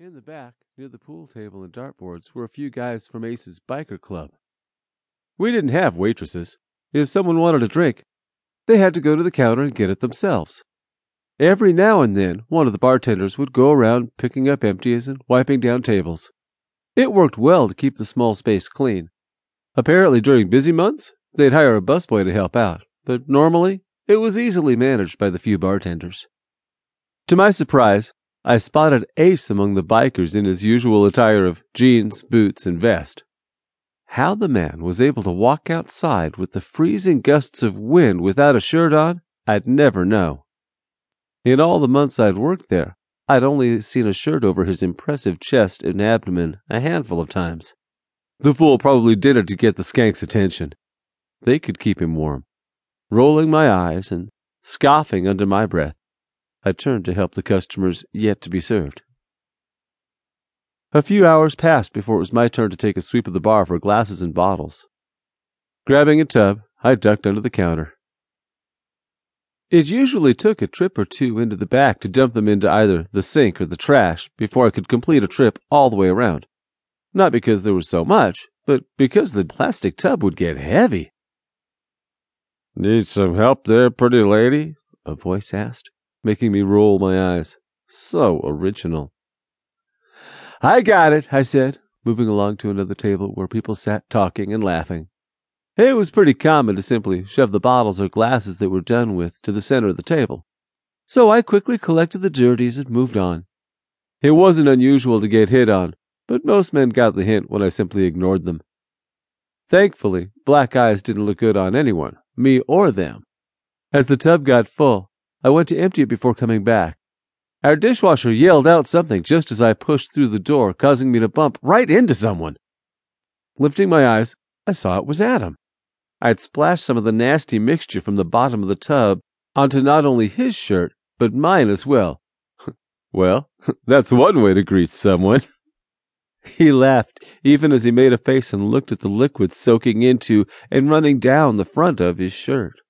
In the back, near the pool table and dartboards, were a few guys from Ace's biker club. We didn't have waitresses. If someone wanted a drink, they had to go to the counter and get it themselves. Every now and then, one of the bartenders would go around picking up empties and wiping down tables. It worked well to keep the small space clean. Apparently, during busy months, they'd hire a busboy to help out, but normally, it was easily managed by the few bartenders. To my surprise, I spotted Ace among the bikers in his usual attire of jeans, boots, and vest. How the man was able to walk outside with the freezing gusts of wind without a shirt on, I'd never know. In all the months I'd worked there, I'd only seen a shirt over his impressive chest and abdomen a handful of times. The fool probably did it to get the skank's attention. They could keep him warm. Rolling my eyes and scoffing under my breath, I turned to help the customers yet to be served. A few hours passed before it was my turn to take a sweep of the bar for glasses and bottles. Grabbing a tub, I ducked under the counter. It usually took a trip or two into the back to dump them into either the sink or the trash before I could complete a trip all the way around. Not because there was so much, but because the plastic tub would get heavy. Need some help there, pretty lady? A voice asked making me roll my eyes. So original. I got it, I said, moving along to another table where people sat talking and laughing. It was pretty common to simply shove the bottles or glasses that were done with to the center of the table. So I quickly collected the dirties and moved on. It wasn't unusual to get hit on, but most men got the hint when I simply ignored them. Thankfully, black eyes didn't look good on anyone, me or them. As the tub got full, I went to empty it before coming back. Our dishwasher yelled out something just as I pushed through the door, causing me to bump right into someone. Lifting my eyes, I saw it was Adam. I had splashed some of the nasty mixture from the bottom of the tub onto not only his shirt, but mine as well. well, that's one way to greet someone. He laughed, even as he made a face and looked at the liquid soaking into and running down the front of his shirt.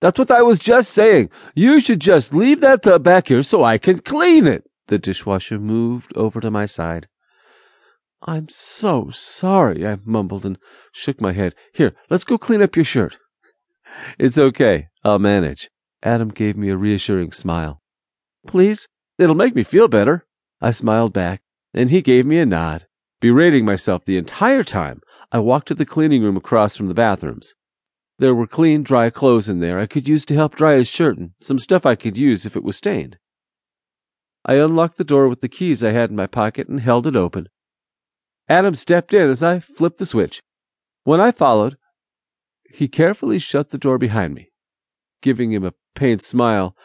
That's what I was just saying. You should just leave that tub back here so I can clean it. The dishwasher moved over to my side. I'm so sorry, I mumbled and shook my head. Here, let's go clean up your shirt. It's okay. I'll manage. Adam gave me a reassuring smile. Please? It'll make me feel better. I smiled back, and he gave me a nod. Berating myself the entire time, I walked to the cleaning room across from the bathrooms. There were clean, dry clothes in there I could use to help dry his shirt and some stuff I could use if it was stained. I unlocked the door with the keys I had in my pocket and held it open. Adam stepped in as I flipped the switch. When I followed, he carefully shut the door behind me. Giving him a pained smile,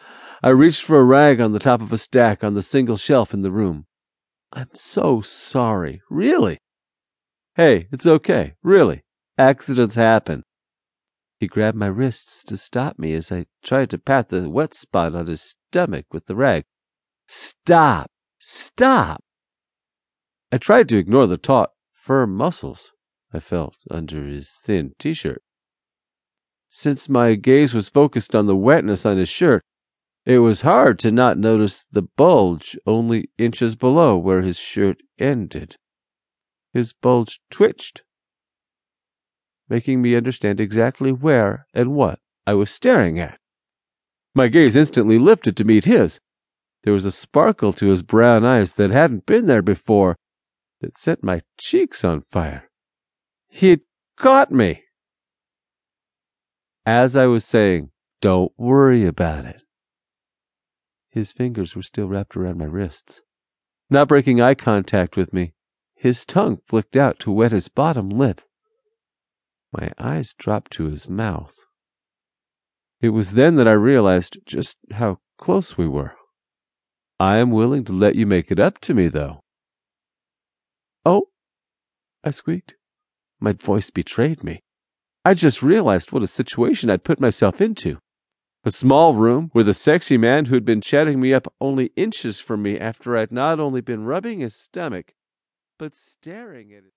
I reached for a rag on the top of a stack on the single shelf in the room. I'm so sorry, really. Hey, it's okay, really. Accidents happen. He grabbed my wrists to stop me as I tried to pat the wet spot on his stomach with the rag. Stop! Stop! I tried to ignore the taut, firm muscles I felt under his thin t shirt. Since my gaze was focused on the wetness on his shirt, it was hard to not notice the bulge only inches below where his shirt ended. His bulge twitched making me understand exactly where and what I was staring at. My gaze instantly lifted to meet his. There was a sparkle to his brown eyes that hadn't been there before, that set my cheeks on fire. He'd caught me. As I was saying, don't worry about it. His fingers were still wrapped around my wrists. Not breaking eye contact with me, his tongue flicked out to wet his bottom lip. My eyes dropped to his mouth. It was then that I realized just how close we were. I am willing to let you make it up to me, though. Oh, I squeaked. My voice betrayed me. I just realized what a situation I'd put myself into. A small room with a sexy man who'd been chatting me up only inches from me after I'd not only been rubbing his stomach, but staring at it.